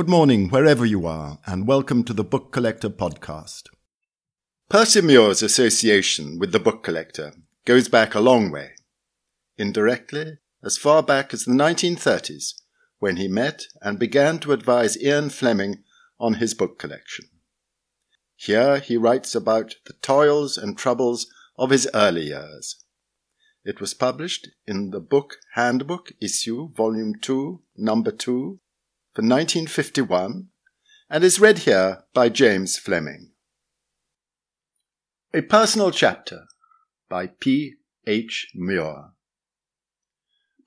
Good morning, wherever you are, and welcome to the Book Collector podcast. Percy Muir's association with the book collector goes back a long way. Indirectly, as far back as the 1930s, when he met and began to advise Ian Fleming on his book collection. Here he writes about the toils and troubles of his early years. It was published in the Book Handbook Issue, Volume 2, Number 2, for 1951 and is read here by James Fleming. A Personal Chapter by P. H. Muir.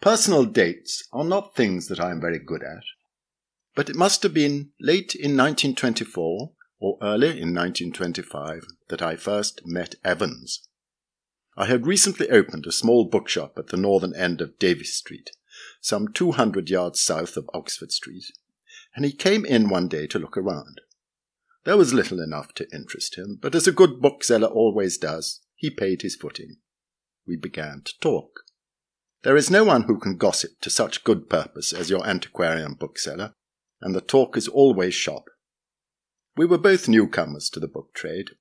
Personal dates are not things that I am very good at, but it must have been late in 1924 or early in 1925 that I first met Evans. I had recently opened a small bookshop at the northern end of Davies Street, some 200 yards south of Oxford Street, and he came in one day to look around. There was little enough to interest him, but as a good bookseller always does, he paid his footing. We began to talk. There is no one who can gossip to such good purpose as your antiquarian bookseller, and the talk is always shop. We were both newcomers to the book trade.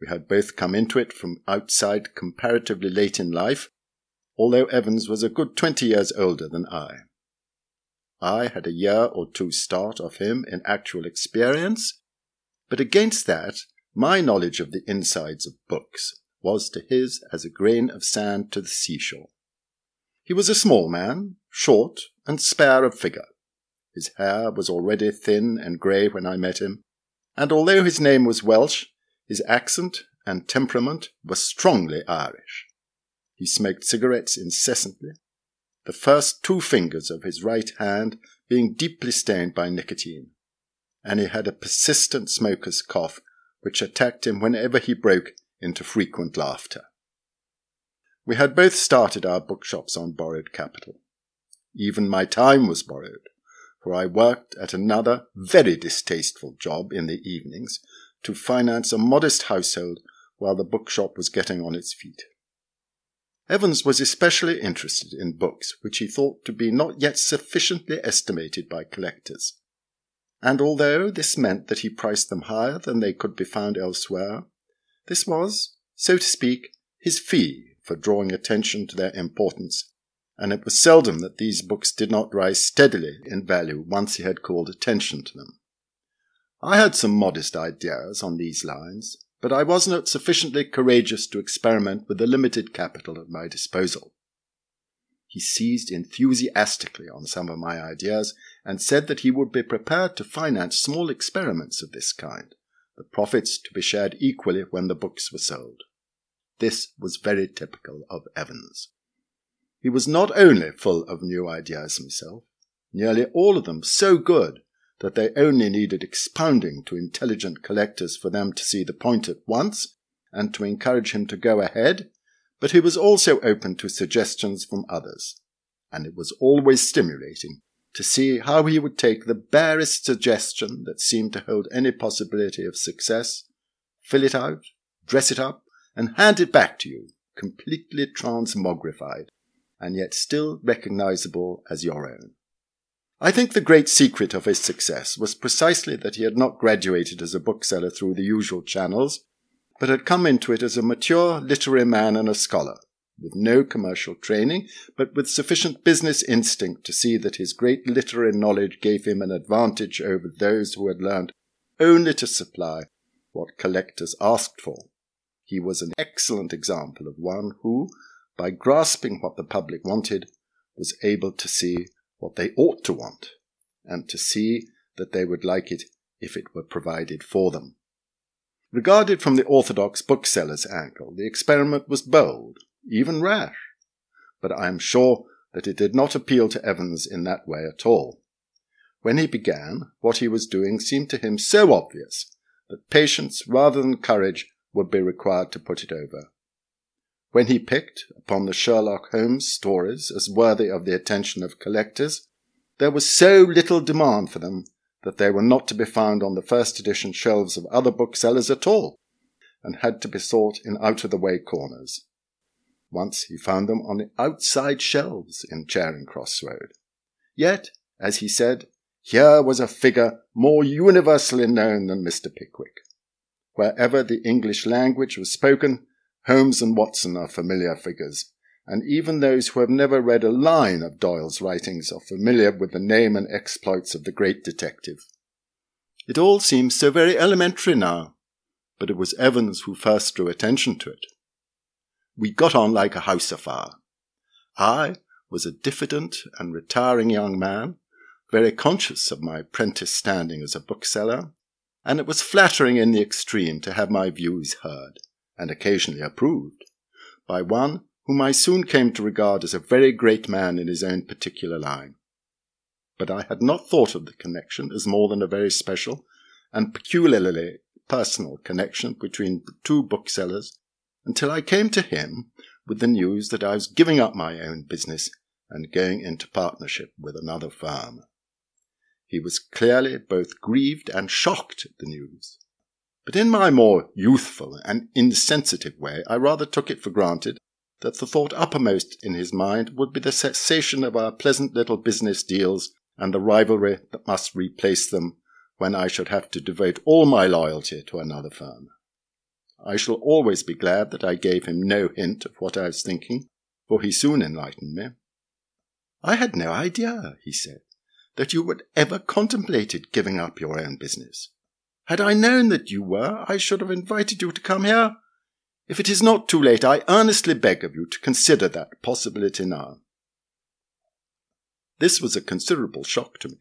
We had both come into it from outside comparatively late in life, although Evans was a good twenty years older than I. I had a year or two start of him in actual experience, but against that, my knowledge of the insides of books was to his as a grain of sand to the seashore. He was a small man, short and spare of figure. His hair was already thin and grey when I met him, and although his name was Welsh, his accent and temperament were strongly Irish. He smoked cigarettes incessantly, the first two fingers of his right hand being deeply stained by nicotine, and he had a persistent smoker's cough which attacked him whenever he broke into frequent laughter. We had both started our bookshops on borrowed capital. Even my time was borrowed, for I worked at another very distasteful job in the evenings to finance a modest household while the bookshop was getting on its feet. Evans was especially interested in books which he thought to be not yet sufficiently estimated by collectors. And although this meant that he priced them higher than they could be found elsewhere, this was, so to speak, his fee for drawing attention to their importance, and it was seldom that these books did not rise steadily in value once he had called attention to them. I had some modest ideas on these lines, but I was not sufficiently courageous to experiment with the limited capital at my disposal. He seized enthusiastically on some of my ideas and said that he would be prepared to finance small experiments of this kind, the profits to be shared equally when the books were sold. This was very typical of Evans. He was not only full of new ideas himself, nearly all of them so good that they only needed expounding to intelligent collectors for them to see the point at once and to encourage him to go ahead, but he was also open to suggestions from others, and it was always stimulating to see how he would take the barest suggestion that seemed to hold any possibility of success, fill it out, dress it up, and hand it back to you, completely transmogrified, and yet still recognizable as your own. I think the great secret of his success was precisely that he had not graduated as a bookseller through the usual channels, but had come into it as a mature literary man and a scholar, with no commercial training, but with sufficient business instinct to see that his great literary knowledge gave him an advantage over those who had learned only to supply what collectors asked for. He was an excellent example of one who, by grasping what the public wanted, was able to see what they ought to want, and to see that they would like it if it were provided for them. Regarded from the orthodox bookseller's angle, the experiment was bold, even rash, but I am sure that it did not appeal to Evans in that way at all. When he began, what he was doing seemed to him so obvious that patience rather than courage would be required to put it over. When he picked upon the Sherlock Holmes stories as worthy of the attention of collectors, there was so little demand for them that they were not to be found on the first edition shelves of other booksellers at all, and had to be sought in out of the way corners. Once he found them on the outside shelves in Charing Cross Road. Yet, as he said, here was a figure more universally known than Mr. Pickwick. Wherever the English language was spoken, Holmes and Watson are familiar figures, and even those who have never read a line of Doyle's writings are familiar with the name and exploits of the great detective. It all seems so very elementary now, but it was Evans who first drew attention to it. We got on like a house afire. I was a diffident and retiring young man, very conscious of my apprentice standing as a bookseller, and it was flattering in the extreme to have my views heard, and occasionally approved, by one whom I soon came to regard as a very great man in his own particular line. But I had not thought of the connection as more than a very special and peculiarly personal connection between two booksellers until I came to him with the news that I was giving up my own business and going into partnership with another firm. He was clearly both grieved and shocked at the news. But in my more youthful and insensitive way, I rather took it for granted that the thought uppermost in his mind would be the cessation of our pleasant little business deals and the rivalry that must replace them when I should have to devote all my loyalty to another firm. I shall always be glad that I gave him no hint of what I was thinking, for he soon enlightened me. I had no idea, he said, that you had ever contemplated giving up your own business. Had I known that you were, I should have invited you to come here. If it is not too late, I earnestly beg of you to consider that possibility now. This was a considerable shock to me.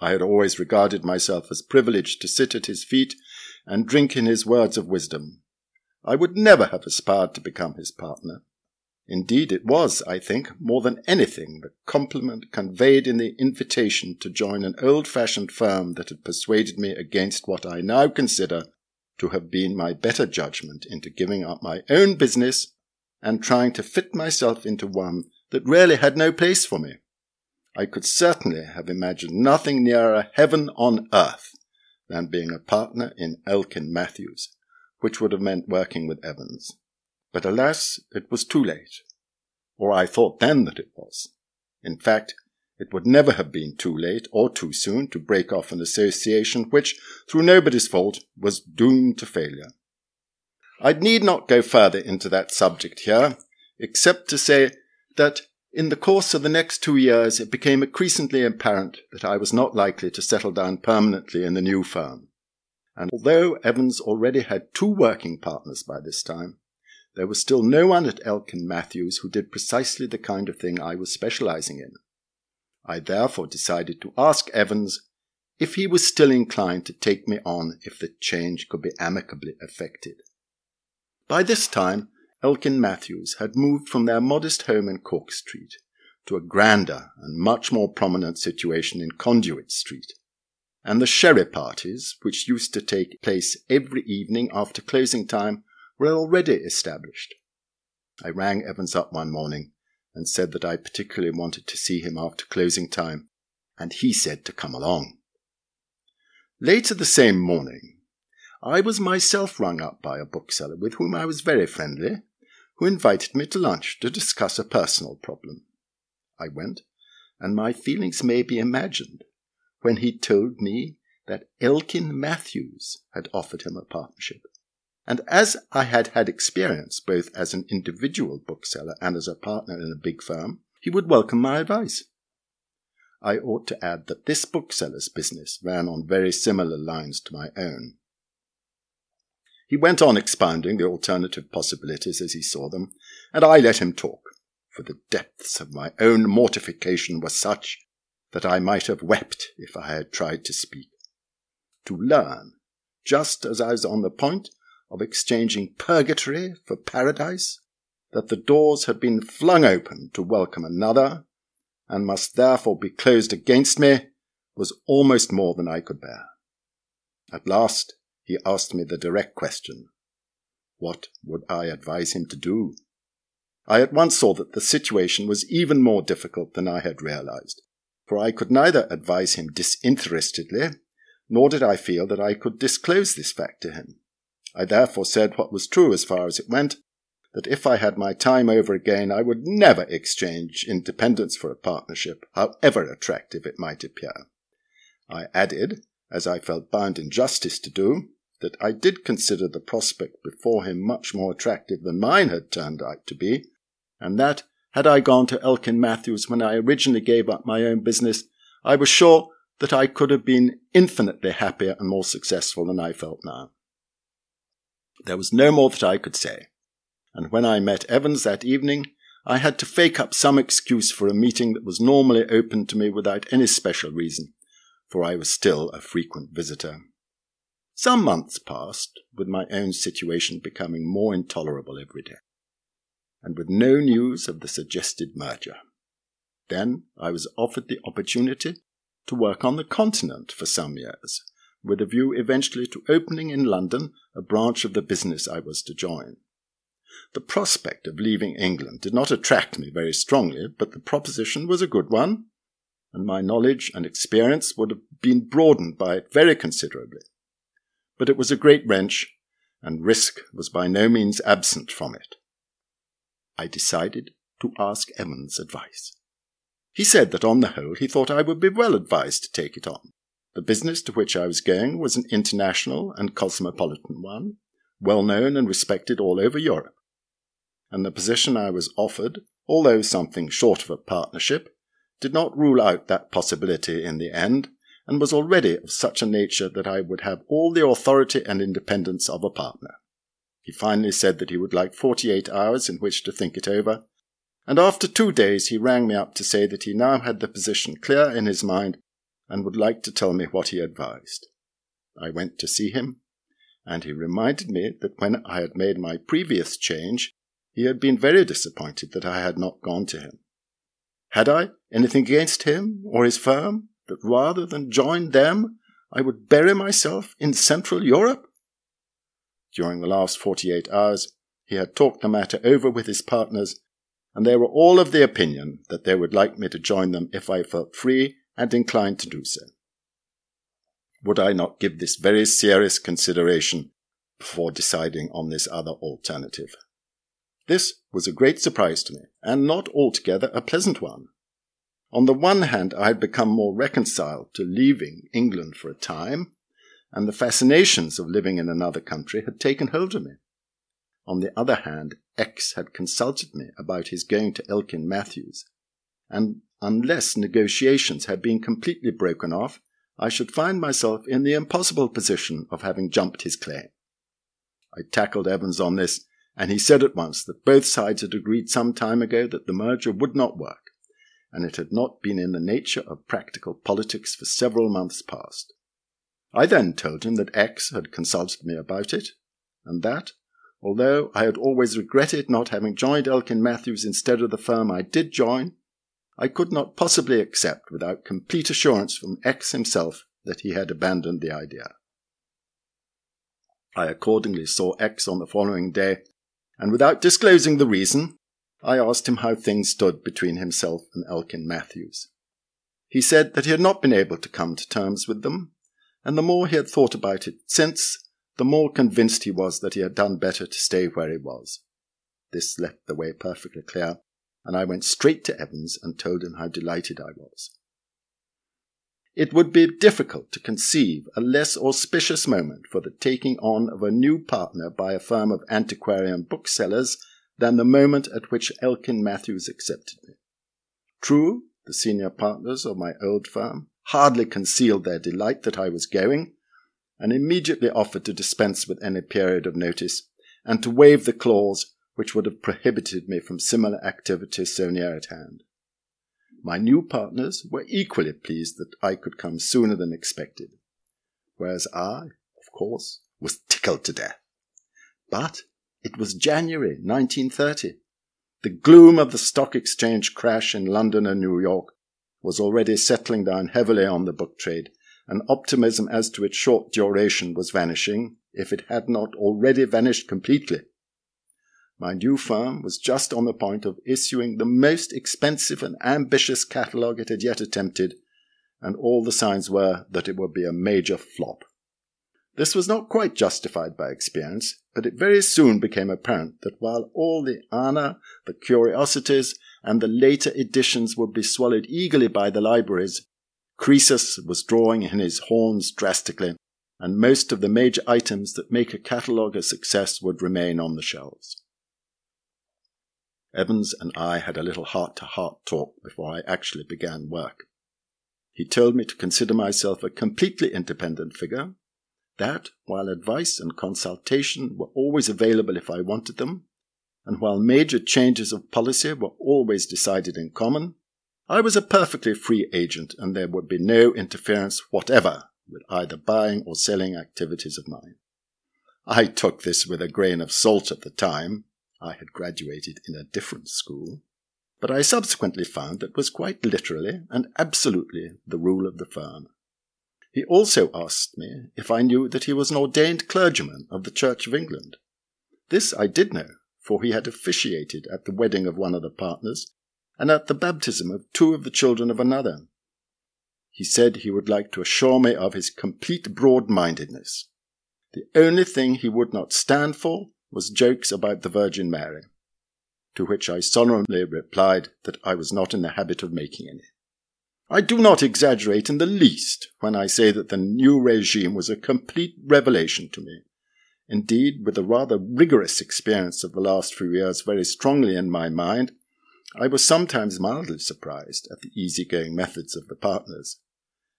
I had always regarded myself as privileged to sit at his feet and drink in his words of wisdom. I would never have aspired to become his partner. Indeed, it was, I think, more than anything, the compliment conveyed in the invitation to join an old fashioned firm that had persuaded me against what I now consider to have been my better judgment into giving up my own business and trying to fit myself into one that really had no place for me. I could certainly have imagined nothing nearer heaven on earth than being a partner in Elkin Mathews, which would have meant working with Evans. But alas, it was too late. Or I thought then that it was. In fact, it would never have been too late or too soon to break off an association which, through nobody's fault, was doomed to failure. I need not go further into that subject here, except to say that in the course of the next two years it became increasingly apparent that I was not likely to settle down permanently in the new firm and although Evans already had two working partners by this time, there was still no one at Elkin Mathews who did precisely the kind of thing I was specializing in. I therefore decided to ask Evans if he was still inclined to take me on if the change could be amicably effected. By this time, Elkin Mathews had moved from their modest home in Cork Street to a grander and much more prominent situation in Conduit Street, and the sherry parties, which used to take place every evening after closing time, were already established. I rang Evans up one morning and said that I particularly wanted to see him after closing time, and he said to come along. Later the same morning, I was myself rung up by a bookseller with whom I was very friendly, who invited me to lunch to discuss a personal problem. I went, and my feelings may be imagined when he told me that Elkin Mathews had offered him a partnership. And as I had had experience both as an individual bookseller and as a partner in a big firm, he would welcome my advice. I ought to add that this bookseller's business ran on very similar lines to my own. He went on expounding the alternative possibilities as he saw them, and I let him talk, for the depths of my own mortification were such that I might have wept if I had tried to speak. To learn, just as I was on the point of exchanging purgatory for paradise, that the doors had been flung open to welcome another, and must therefore be closed against me, was almost more than I could bear. At last he asked me the direct question What would I advise him to do? I at once saw that the situation was even more difficult than I had realized for I could neither advise him disinterestedly, nor did I feel that I could disclose this fact to him. I therefore said what was true as far as it went, that if I had my time over again, I would never exchange independence for a partnership, however attractive it might appear. I added, as I felt bound in justice to do, that I did consider the prospect before him much more attractive than mine had turned out to be, and that, had I gone to Elkin Mathews when I originally gave up my own business, I was sure that I could have been infinitely happier and more successful than I felt now. There was no more that I could say, and when I met Evans that evening, I had to fake up some excuse for a meeting that was normally open to me without any special reason, for I was still a frequent visitor. Some months passed, with my own situation becoming more intolerable every day, and with no news of the suggested merger. Then I was offered the opportunity to work on the continent for some years, with a view eventually to opening in London a branch of the business I was to join. The prospect of leaving England did not attract me very strongly, but the proposition was a good one, and my knowledge and experience would have been broadened by it very considerably. But it was a great wrench, and risk was by no means absent from it. I decided to ask Evans' advice. He said that on the whole he thought I would be well advised to take it on. The business to which I was going was an international and cosmopolitan one, well known and respected all over Europe. And the position I was offered, although something short of a partnership, did not rule out that possibility in the end, and was already of such a nature that I would have all the authority and independence of a partner. He finally said that he would like forty eight hours in which to think it over, and after two days he rang me up to say that he now had the position clear in his mind and would like to tell me what he advised. I went to see him, and he reminded me that when I had made my previous change, he had been very disappointed that I had not gone to him. Had I anything against him or his firm, that rather than join them, I would bury myself in Central Europe? During the last forty eight hours, he had talked the matter over with his partners and they were all of the opinion that they would like me to join them if I felt free and inclined to do so. Would I not give this very serious consideration before deciding on this other alternative? This was a great surprise to me, and not altogether a pleasant one. On the one hand, I had become more reconciled to leaving England for a time, and the fascinations of living in another country had taken hold of me. On the other hand, X had consulted me about his going to Elkin Mathews, and unless negotiations had been completely broken off, I should find myself in the impossible position of having jumped his claim. I tackled Evans on this, and he said at once that both sides had agreed some time ago that the merger would not work, and it had not been in the nature of practical politics for several months past. I then told him that X had consulted me about it, and that, Although I had always regretted not having joined Elkin Mathews instead of the firm I did join, I could not possibly accept without complete assurance from X himself that he had abandoned the idea. I accordingly saw X on the following day, and without disclosing the reason, I asked him how things stood between himself and Elkin Mathews. He said that he had not been able to come to terms with them, and the more he had thought about it since, the more convinced he was that he had done better to stay where he was. This left the way perfectly clear, and I went straight to Evans and told him how delighted I was. It would be difficult to conceive a less auspicious moment for the taking on of a new partner by a firm of antiquarian booksellers than the moment at which Elkin Mathews accepted me. True, the senior partners of my old firm hardly concealed their delight that I was going, and immediately offered to dispense with any period of notice and to waive the clause which would have prohibited me from similar activities so near at hand. My new partners were equally pleased that I could come sooner than expected, whereas I, of course, was tickled to death. But it was January 1930. The gloom of the stock exchange crash in London and New York was already settling down heavily on the book trade, and optimism as to its short duration was vanishing, if it had not already vanished completely. My new firm was just on the point of issuing the most expensive and ambitious catalogue it had yet attempted, and all the signs were that it would be a major flop. This was not quite justified by experience, but it very soon became apparent that while all the Ana, the curiosities, and the later editions would be swallowed eagerly by the libraries, Croesus was drawing in his horns drastically, and most of the major items that make a catalogue a success would remain on the shelves. Evans and I had a little heart to heart talk before I actually began work. He told me to consider myself a completely independent figure, that, while advice and consultation were always available if I wanted them, and while major changes of policy were always decided in common, I was a perfectly free agent and there would be no interference whatever with either buying or selling activities of mine. I took this with a grain of salt at the time. I had graduated in a different school. But I subsequently found that was quite literally and absolutely the rule of the firm. He also asked me if I knew that he was an ordained clergyman of the Church of England. This I did know, for he had officiated at the wedding of one of the partners and at the baptism of two of the children of another. He said he would like to assure me of his complete broad mindedness. The only thing he would not stand for was jokes about the Virgin Mary, to which I solemnly replied that I was not in the habit of making any. I do not exaggerate in the least when I say that the new regime was a complete revelation to me. Indeed, with the rather rigorous experience of the last few years very strongly in my mind, I was sometimes mildly surprised at the easy-going methods of the partners.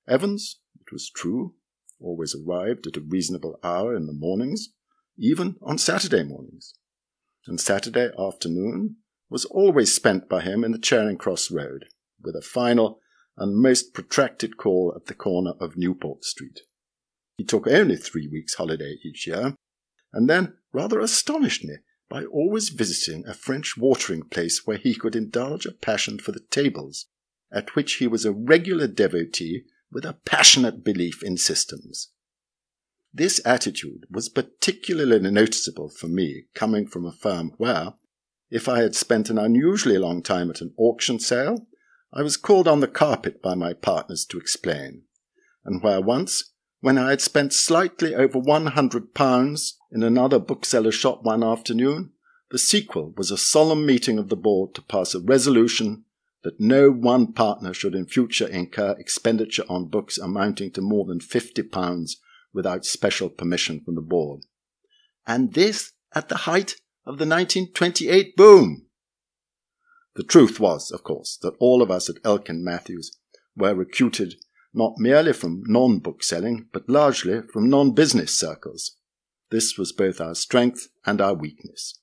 Evans, it was true, always arrived at a reasonable hour in the mornings, even on Saturday mornings. And Saturday afternoon was always spent by him in the Charing Cross Road, with a final and most protracted call at the corner of Newport Street. He took only three weeks' holiday each year, and then rather astonished me by always visiting a French watering place where he could indulge a passion for the tables, at which he was a regular devotee with a passionate belief in systems. This attitude was particularly noticeable for me, coming from a firm where, if I had spent an unusually long time at an auction sale, I was called on the carpet by my partners to explain, and where once, when I had spent slightly over one hundred pounds in another bookseller's shop one afternoon, the sequel was a solemn meeting of the board to pass a resolution that no one partner should in future incur expenditure on books amounting to more than fifty pounds without special permission from the board. And this at the height of the 1928 boom. The truth was, of course, that all of us at Elkin Mathews were recruited not merely from non bookselling, but largely from non business circles. This was both our strength and our weakness.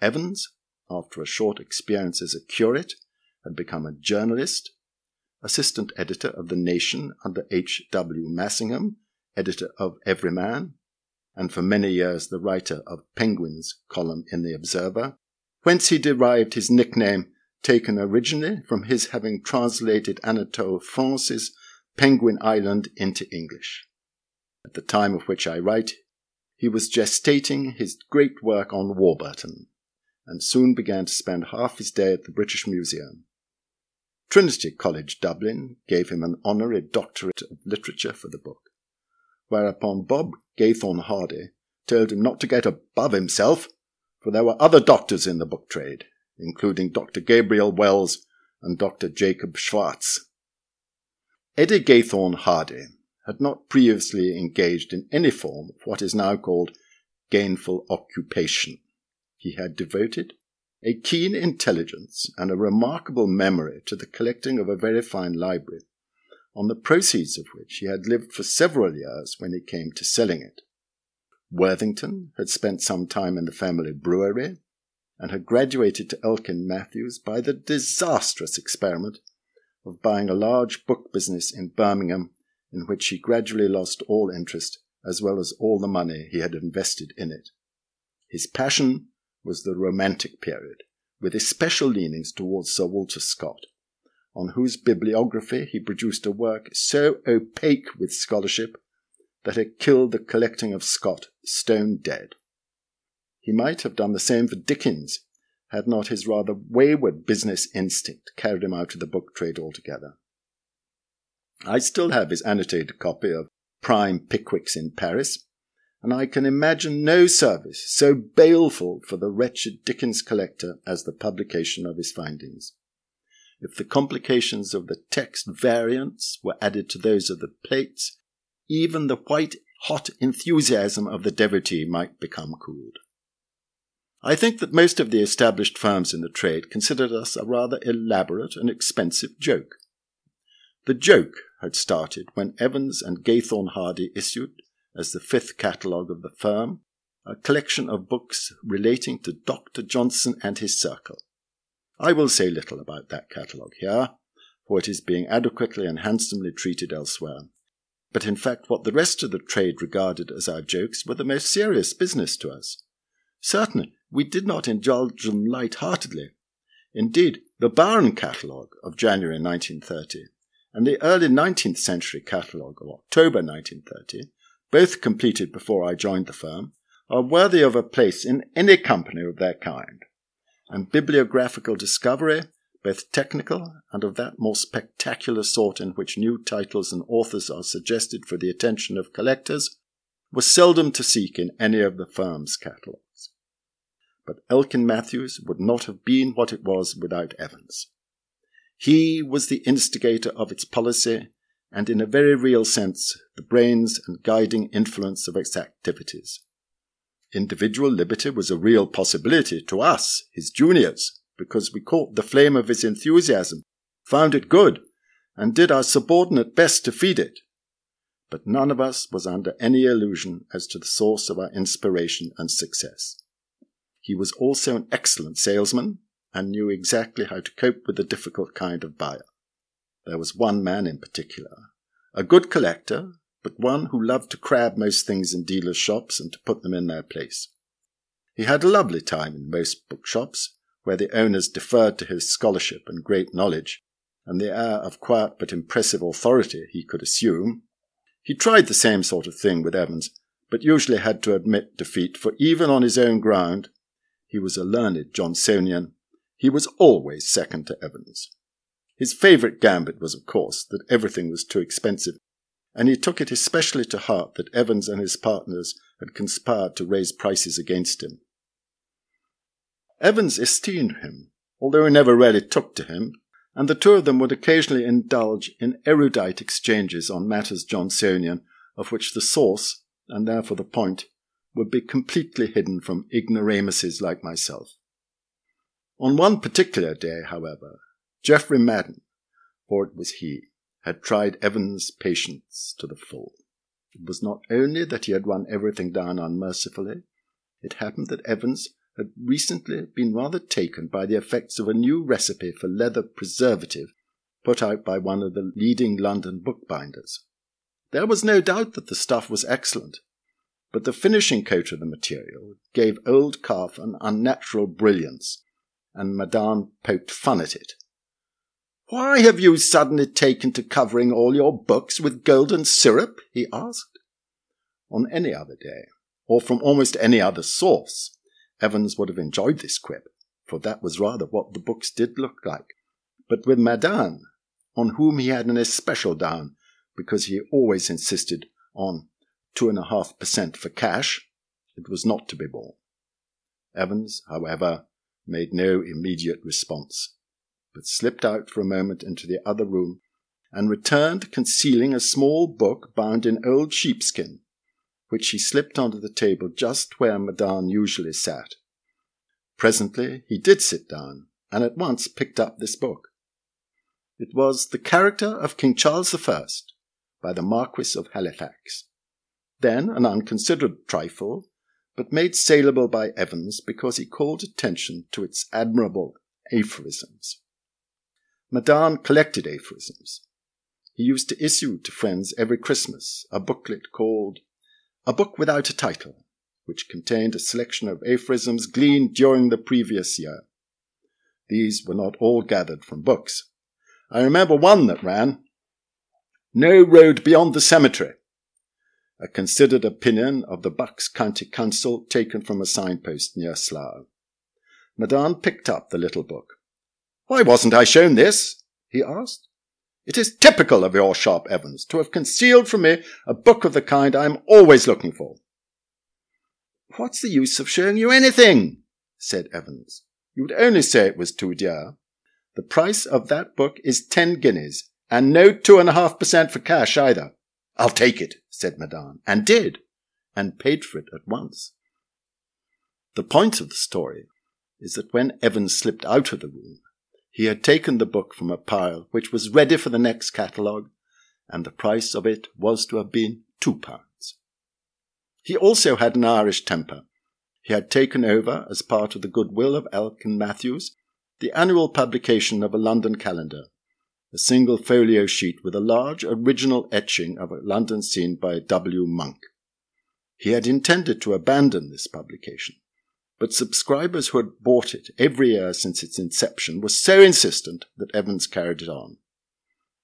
Evans, after a short experience as a curate, had become a journalist, assistant editor of The Nation under H. W. Massingham, editor of Everyman, and for many years the writer of Penguin's column in The Observer, whence he derived his nickname, taken originally from his having translated Anatole France's Penguin Island into English. At the time of which I write, he was gestating his great work on Warburton, and soon began to spend half his day at the British Museum. Trinity College Dublin gave him an honorary doctorate of literature for the book, whereupon Bob Gathorne Hardy told him not to get above himself, for there were other doctors in the book trade, including Dr. Gabriel Wells and Dr. Jacob Schwartz. Eddie Gathorne Hardy had not previously engaged in any form of what is now called gainful occupation. He had devoted a keen intelligence and a remarkable memory to the collecting of a very fine library, on the proceeds of which he had lived for several years when it came to selling it. Worthington had spent some time in the family brewery and had graduated to Elkin Matthews by the disastrous experiment of buying a large book business in Birmingham, in which he gradually lost all interest as well as all the money he had invested in it. His passion was the Romantic period, with especial leanings towards Sir Walter Scott, on whose bibliography he produced a work so opaque with scholarship that it killed the collecting of Scott stone dead. He might have done the same for Dickens had not his rather wayward business instinct carried him out of the book trade altogether. I still have his annotated copy of Prime Pickwick's in Parts, and I can imagine no service so baleful for the wretched Dickens collector as the publication of his findings. If the complications of the text variants were added to those of the plates, even the white hot enthusiasm of the devotee might become cooled. I think that most of the established firms in the trade considered us a rather elaborate and expensive joke. The joke had started when Evans and Gathorne Hardy issued, as the fifth catalogue of the firm, a collection of books relating to Dr. Johnson and his circle. I will say little about that catalogue here, for it is being adequately and handsomely treated elsewhere. But in fact, what the rest of the trade regarded as our jokes were the most serious business to us. Certainly, we did not indulge them light-heartedly. Indeed, the Bowron catalogue of January 1930 and the early 19th century catalogue of October 1930, both completed before I joined the firm, are worthy of a place in any company of their kind. And bibliographical discovery, both technical and of that more spectacular sort in which new titles and authors are suggested for the attention of collectors, was seldom to seek in any of the firm's catalogues. But Elkin Mathews would not have been what it was without Evans. He was the instigator of its policy and, in a very real sense, the brains and guiding influence of its activities. Individual liberty was a real possibility to us, his juniors, because we caught the flame of his enthusiasm, found it good, and did our subordinate best to feed it. But none of us was under any illusion as to the source of our inspiration and success. He was also an excellent salesman and knew exactly how to cope with the difficult kind of buyer. There was one man in particular, a good collector, but one who loved to crab most things in dealers' shops and to put them in their place. He had a lovely time in most bookshops, where the owners deferred to his scholarship and great knowledge, and the air of quiet but impressive authority he could assume. He tried the same sort of thing with Evans, but usually had to admit defeat, for even on his own ground, he was a learned Johnsonian. He was always second to Evans. His favourite gambit was, of course, that everything was too expensive, and he took it especially to heart that Evans and his partners had conspired to raise prices against him. Evans esteemed him, although he never really took to him, and the two of them would occasionally indulge in erudite exchanges on matters Johnsonian, of which the source, and therefore the point, would be completely hidden from ignoramuses like myself. On one particular day, however, Geoffrey Madan, for it was he, had tried Evans' patience to the full. It was not only that he had run everything down unmercifully, it happened that Evans had recently been rather taken by the effects of a new recipe for leather preservative put out by one of the leading London bookbinders. There was no doubt that the stuff was excellent, but the finishing coat of the material gave old calf an unnatural brilliance, and Madan poked fun at it. Why have you suddenly taken to covering all your books with golden syrup? he asked. On any other day, or from almost any other source, Evans would have enjoyed this quip, for that was rather what the books did look like. But with Madan, on whom he had an especial down, because he always insisted on two and a half per cent for cash, it was not to be borne. Evans, however, made no immediate response, but slipped out for a moment into the other room and returned concealing a small book bound in old sheepskin, which he slipped onto the table just where Madan usually sat. Presently he did sit down, and at once picked up this book. It was The Character of King Charles I by the Marquis of Halifax. Then an unconsidered trifle, but made saleable by Evans because he called attention to its admirable aphorisms. Madan collected aphorisms. He used to issue to friends every Christmas a booklet called A Book Without a Title, which contained a selection of aphorisms gleaned during the previous year. These were not all gathered from books. I remember one that ran, No road beyond the cemetery a considered opinion of the Bucks County Council taken from a signpost near Slough. Madan picked up the little book. Why wasn't I shown this? he asked. It is typical of your sharp Evans, to have concealed from me a book of the kind I am always looking for. What's the use of showing you anything? said Evans. You would only say it was too dear. The price of that book is ten guineas, and no two and a half per cent for cash either. I'll take it, said Madan, and did, and paid for it at once. The point of the story is that when Evans slipped out of the room, he had taken the book from a pile which was ready for the next catalogue, and the price of it was to have been two pounds. He also had an Irish temper. He had taken over, as part of the goodwill of Elkin Mathews, the annual publication of a London calendar, a single folio sheet with a large original etching of a London scene by W. Monk. He had intended to abandon this publication, but subscribers who had bought it every year since its inception were so insistent that Evans carried it on.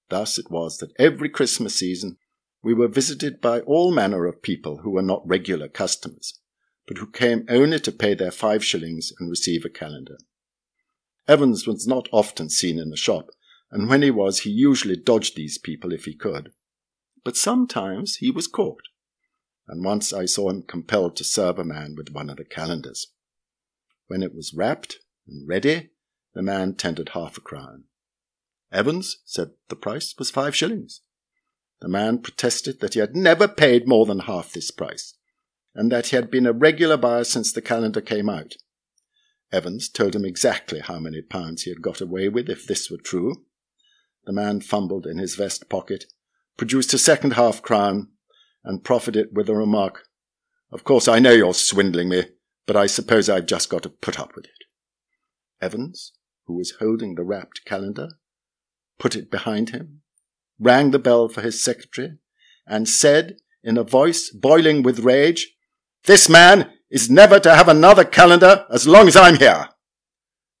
Thus it was that every Christmas season we were visited by all manner of people who were not regular customers, but who came only to pay their five shillings and receive a calendar. Evans was not often seen in the shop, and when he was, he usually dodged these people if he could. But sometimes he was caught, and once I saw him compelled to serve a man with one of the calendars. When it was wrapped and ready, the man tendered half a crown. Evans said the price was five shillings. The man protested that he had never paid more than half this price, and that he had been a regular buyer since the calendar came out. Evans told him exactly how many pounds he had got away with if this were true. The man fumbled in his vest pocket, produced a second half crown, and proffered it with the remark, Of course I know you're swindling me, but I suppose I've just got to put up with it. Evans, who was holding the wrapped calendar, put it behind him, rang the bell for his secretary, and said in a voice boiling with rage, This man is never to have another calendar as long as I'm here,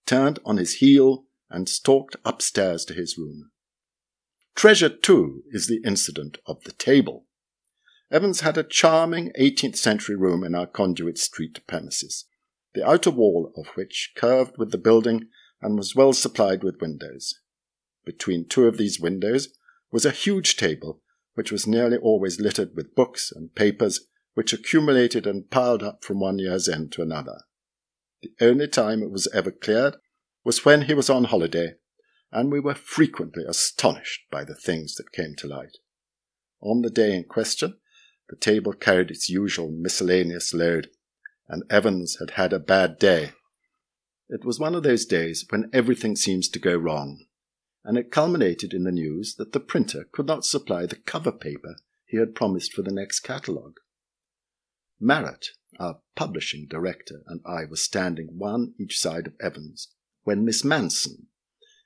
turned on his heel and stalked upstairs to his room. Treasure, too, is the incident of the table. Evans had a charming 18th century room in our Conduit Street premises, the outer wall of which curved with the building and was well supplied with windows. Between two of these windows was a huge table, which was nearly always littered with books and papers which accumulated and piled up from one year's end to another. The only time it was ever cleared was when he was on holiday, and we were frequently astonished by the things that came to light. On the day in question, the table carried its usual miscellaneous load, and Evans had had a bad day. It was one of those days when everything seems to go wrong, and it culminated in the news that the printer could not supply the cover paper he had promised for the next catalogue. Marrett, our publishing director, and I were standing one each side of Evans when Miss Manson,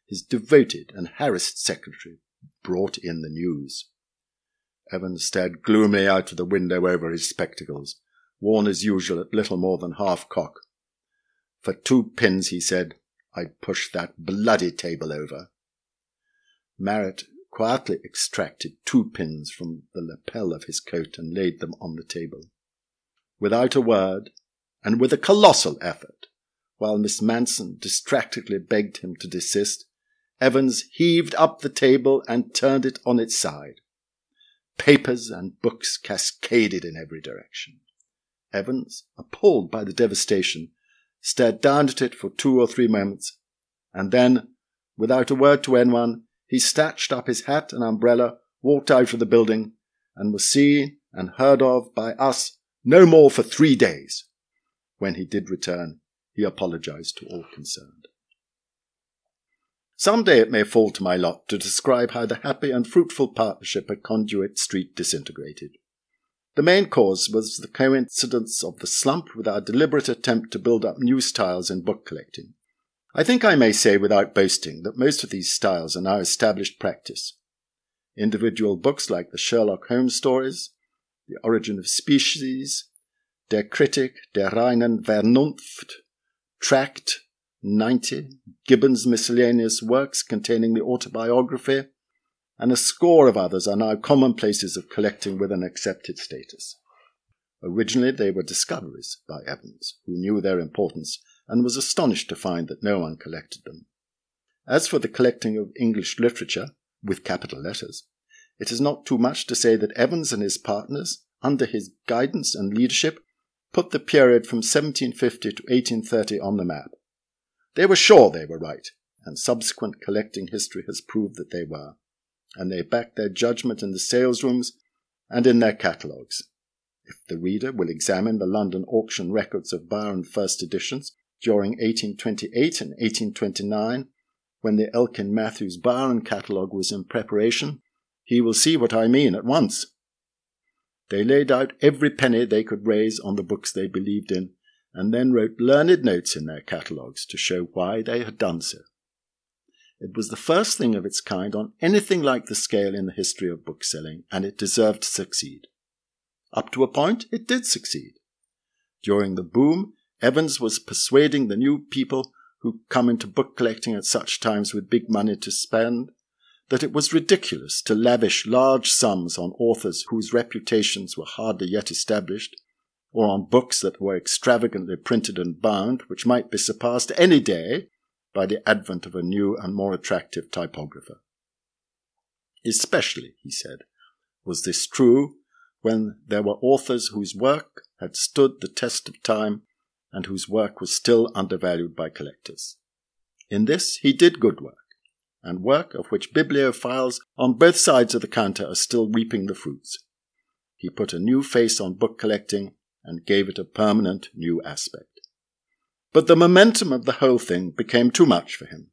his devoted and harassed secretary, brought in the news. Evans stared gloomily out of the window over his spectacles, worn as usual at little more than half cock. For two pins, he said, I'd push that bloody table over. Marrett quietly extracted two pins from the lapel of his coat and laid them on the table. Without a word, and with a colossal effort, while Miss Manson distractedly begged him to desist, Evans heaved up the table and turned it on its side. Papers and books cascaded in every direction. Evans, appalled by the devastation, stared down at it for two or three moments, and then, without a word to anyone, he snatched up his hat and umbrella, walked out of the building, and was seen and heard of by us no more for three days. When he did return, he apologized to all concerned. Some day it may fall to my lot to describe how the happy and fruitful partnership at Conduit Street disintegrated. The main cause was the coincidence of the slump with our deliberate attempt to build up new styles in book collecting. I think I may say without boasting that most of these styles are now established practice. Individual books like the Sherlock Holmes stories, The Origin of Species, Der Kritik der reinen Vernunft, Tract 90, Gibbon's miscellaneous works containing the autobiography, and a score of others are now commonplaces of collecting with an accepted status. Originally they were discoveries by Evans, who knew their importance and was astonished to find that no one collected them. As for the collecting of English literature, with capital letters, it is not too much to say that Evans and his partners, under his guidance and leadership, put the period from 1750 to 1830 on the map. They were sure they were right, and subsequent collecting history has proved that they were, and they back their judgment in the sales rooms and in their catalogues. If the reader will examine the London auction records of Byron first editions during 1828 and 1829, when the Elkin Mathews Byron catalogue was in preparation, he will see what I mean at once. They laid out every penny they could raise on the books they believed in, and then wrote learned notes in their catalogues to show why they had done so. It was the first thing of its kind on anything like the scale in the history of bookselling, and it deserved to succeed. Up to a point, it did succeed. During the boom, Evans was persuading the new people who come into book collecting at such times with big money to spend that it was ridiculous to lavish large sums on authors whose reputations were hardly yet established, or on books that were extravagantly printed and bound, which might be surpassed any day by the advent of a new and more attractive typographer. Especially, he said, was this true when there were authors whose work had stood the test of time and whose work was still undervalued by collectors. In this he did good work, and work of which bibliophiles on both sides of the counter are still reaping the fruits. He put a new face on book collecting and gave it a permanent new aspect. But the momentum of the whole thing became too much for him.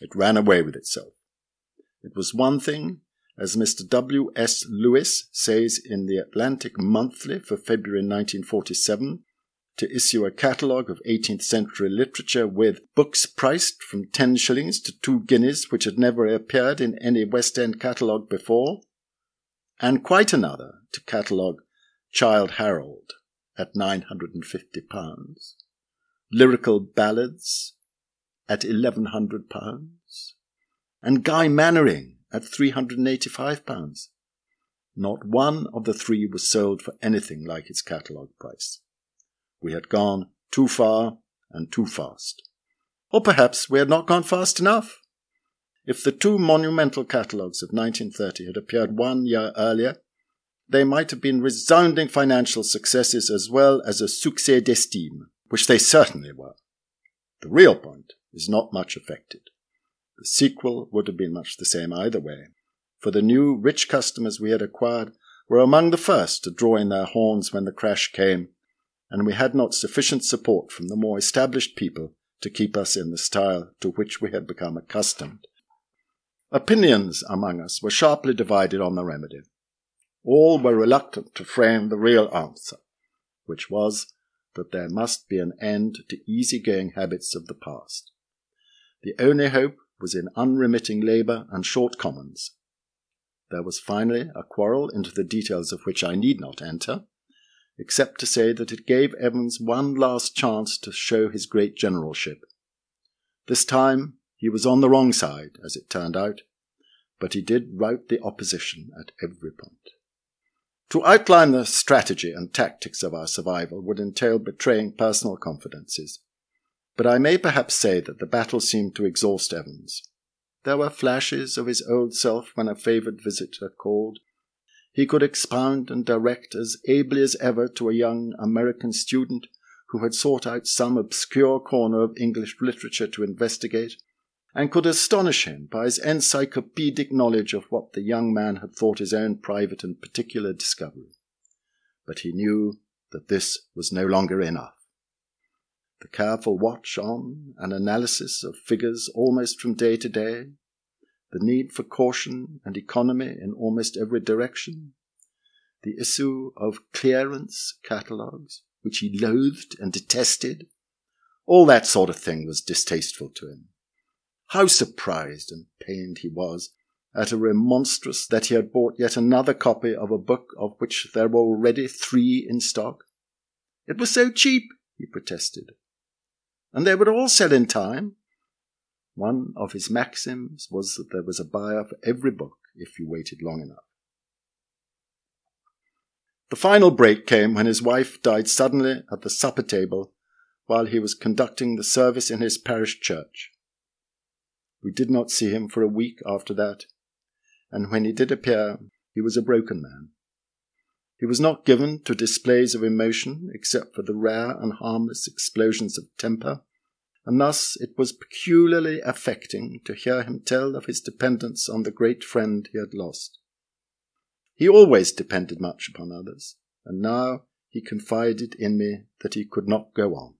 It ran away with itself. It was one thing, as Mr. W. S. Lewis says in the Atlantic Monthly for February 1947, to issue a catalogue of 18th century literature with books priced from 10 shillings to 2 guineas, which had never appeared in any West End catalogue before, and quite another to catalogue Childe Harold at 950 pounds lyrical ballads at £1,100, and Guy Mannering at £385. Not one of the three was sold for anything like its catalogue price. We had gone too far and too fast. Or perhaps we had not gone fast enough. If the two monumental catalogues of 1930 had appeared one year earlier, they might have been resounding financial successes as well as a succès d'estime which they certainly were. The real point is not much affected. The sequel would have been much the same either way, for the new rich customers we had acquired were among the first to draw in their horns when the crash came, and we had not sufficient support from the more established people to keep us in the style to which we had become accustomed. Opinions among us were sharply divided on the remedy. All were reluctant to frame the real answer, which was that there must be an end to easy-going habits of the past. The only hope was in unremitting labour and short commons. There was finally a quarrel into the details of which I need not enter, except to say that it gave Evans one last chance to show his great generalship. This time he was on the wrong side, as it turned out, but he did rout the opposition at every point. To outline the strategy and tactics of our survival would entail betraying personal confidences, but I may perhaps say that the battle seemed to exhaust Evans. There were flashes of his old self when a favoured visitor called. He could expound and direct as ably as ever to a young American student who had sought out some obscure corner of English literature to investigate and could astonish him by his encyclopedic knowledge of what the young man had thought his own private and particular discovery. But he knew that this was no longer enough. The careful watch on and analysis of figures almost from day to day, the need for caution and economy in almost every direction, the issue of clearance catalogues, which he loathed and detested, all that sort of thing was distasteful to him. How surprised and pained he was at a remonstrance that he had bought yet another copy of a book of which there were already three in stock. It was so cheap, he protested. And they would all sell in time. One of his maxims was that there was a buyer for every book if you waited long enough. The final break came when his wife died suddenly at the supper table while he was conducting the service in his parish church. We did not see him for a week after that, and when he did appear, he was a broken man. He was not given to displays of emotion except for the rare and harmless explosions of temper and thus it was peculiarly affecting to hear him tell of his dependence on the great friend he had lost. He always depended much upon others, and now he confided in me that he could not go on.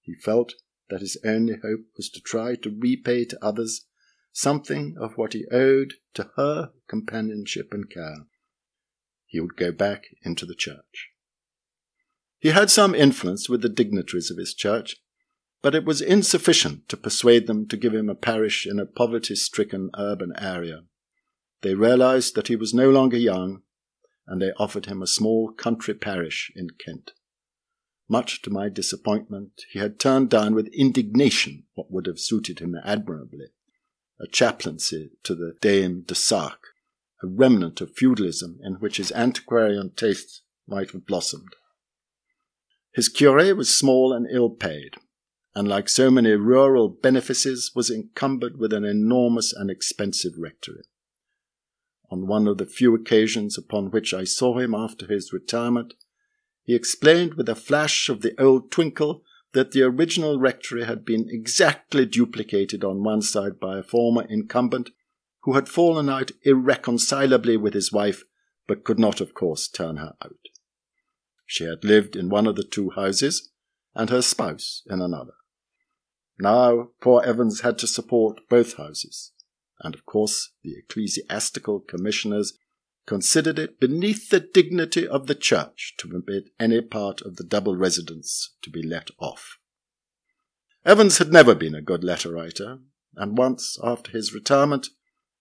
He felt that his only hope was to try to repay to others something of what he owed to her companionship and care. He would go back into the church. He had some influence with the dignitaries of his church, but it was insufficient to persuade them to give him a parish in a poverty stricken urban area. They realized that he was no longer young, and they offered him a small country parish in Kent. Much to my disappointment, he had turned down with indignation what would have suited him admirably a chaplaincy to the Dame de Sark, a remnant of feudalism in which his antiquarian tastes might have blossomed. His cure was small and ill paid, and like so many rural benefices was encumbered with an enormous and expensive rectory. On one of the few occasions upon which I saw him after his retirement, he explained with a flash of the old twinkle that the original rectory had been exactly duplicated on one side by a former incumbent who had fallen out irreconcilably with his wife, but could not, of course, turn her out. She had lived in one of the two houses, and her spouse in another. Now poor Evans had to support both houses, and of course the ecclesiastical commissioners considered it beneath the dignity of the church to permit any part of the double residence to be let off. Evans had never been a good letter writer, and once, after his retirement,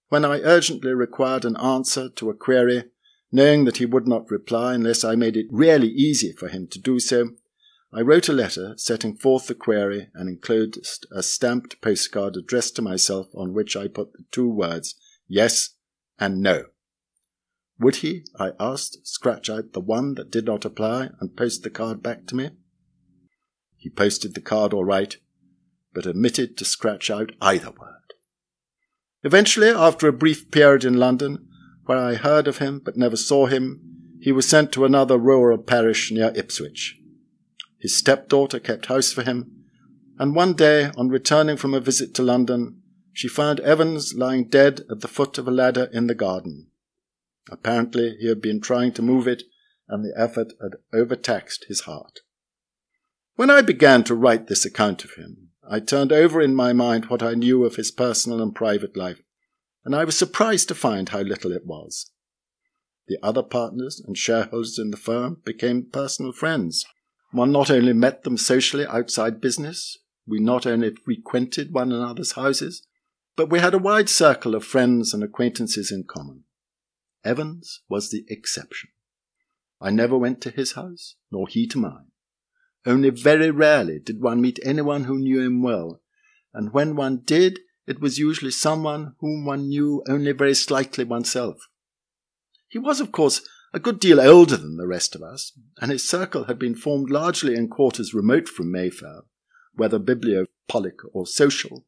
when I urgently required an answer to a query, knowing that he would not reply unless I made it really easy for him to do so, I wrote a letter setting forth the query and enclosed a stamped postcard addressed to myself on which I put the two words yes and no. Would he, I asked, scratch out the one that did not apply and post the card back to me? He posted the card all right, but omitted to scratch out either word. Eventually, after a brief period in London, where I heard of him but never saw him, he was sent to another rural parish near Ipswich. His stepdaughter kept house for him, and one day, on returning from a visit to London, she found Evans lying dead at the foot of a ladder in the garden. Apparently, he had been trying to move it, and the effort had overtaxed his heart. When I began to write this account of him, I turned over in my mind what I knew of his personal and private life, and I was surprised to find how little it was. The other partners and shareholders in the firm became personal friends. One not only met them socially outside business, we not only frequented one another's houses, but we had a wide circle of friends and acquaintances in common. Evans was the exception. I never went to his house, nor he to mine. Only very rarely did one meet anyone who knew him well, and when one did, it was usually someone whom one knew only very slightly oneself. He was, of course, a good deal older than the rest of us, and his circle had been formed largely in quarters remote from Mayfair, whether bibliopolic or social.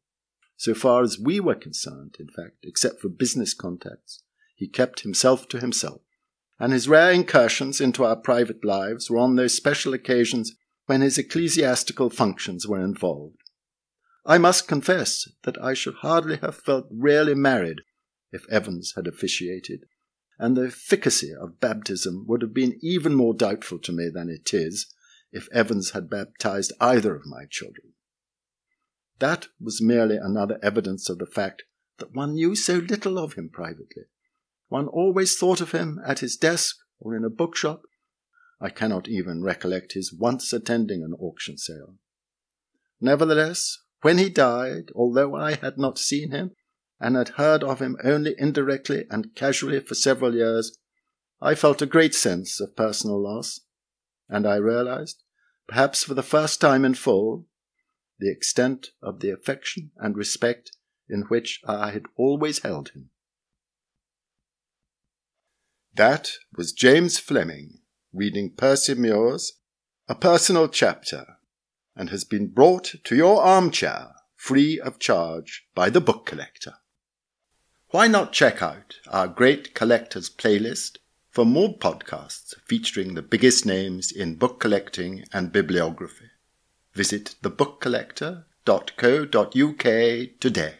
So far as we were concerned, in fact, except for business contacts, he kept himself to himself, and his rare incursions into our private lives were on those special occasions when his ecclesiastical functions were involved. I must confess that I should hardly have felt really married if Evans had officiated, and the efficacy of baptism would have been even more doubtful to me than it is if Evans had baptized either of my children. That was merely another evidence of the fact that one knew so little of him privately, one always thought of him at his desk or in a bookshop. I cannot even recollect his once attending an auction sale. Nevertheless, when he died, although I had not seen him and had heard of him only indirectly and casually for several years, I felt a great sense of personal loss, and I realized, perhaps for the first time in full, the extent of the affection and respect in which I had always held him. That was James Fleming reading Percy Muir's A Personal Chapter and has been brought to your armchair free of charge by the book collector. Why not check out our great collectors playlist for more podcasts featuring the biggest names in book collecting and bibliography? Visit thebookcollector.co.uk. today.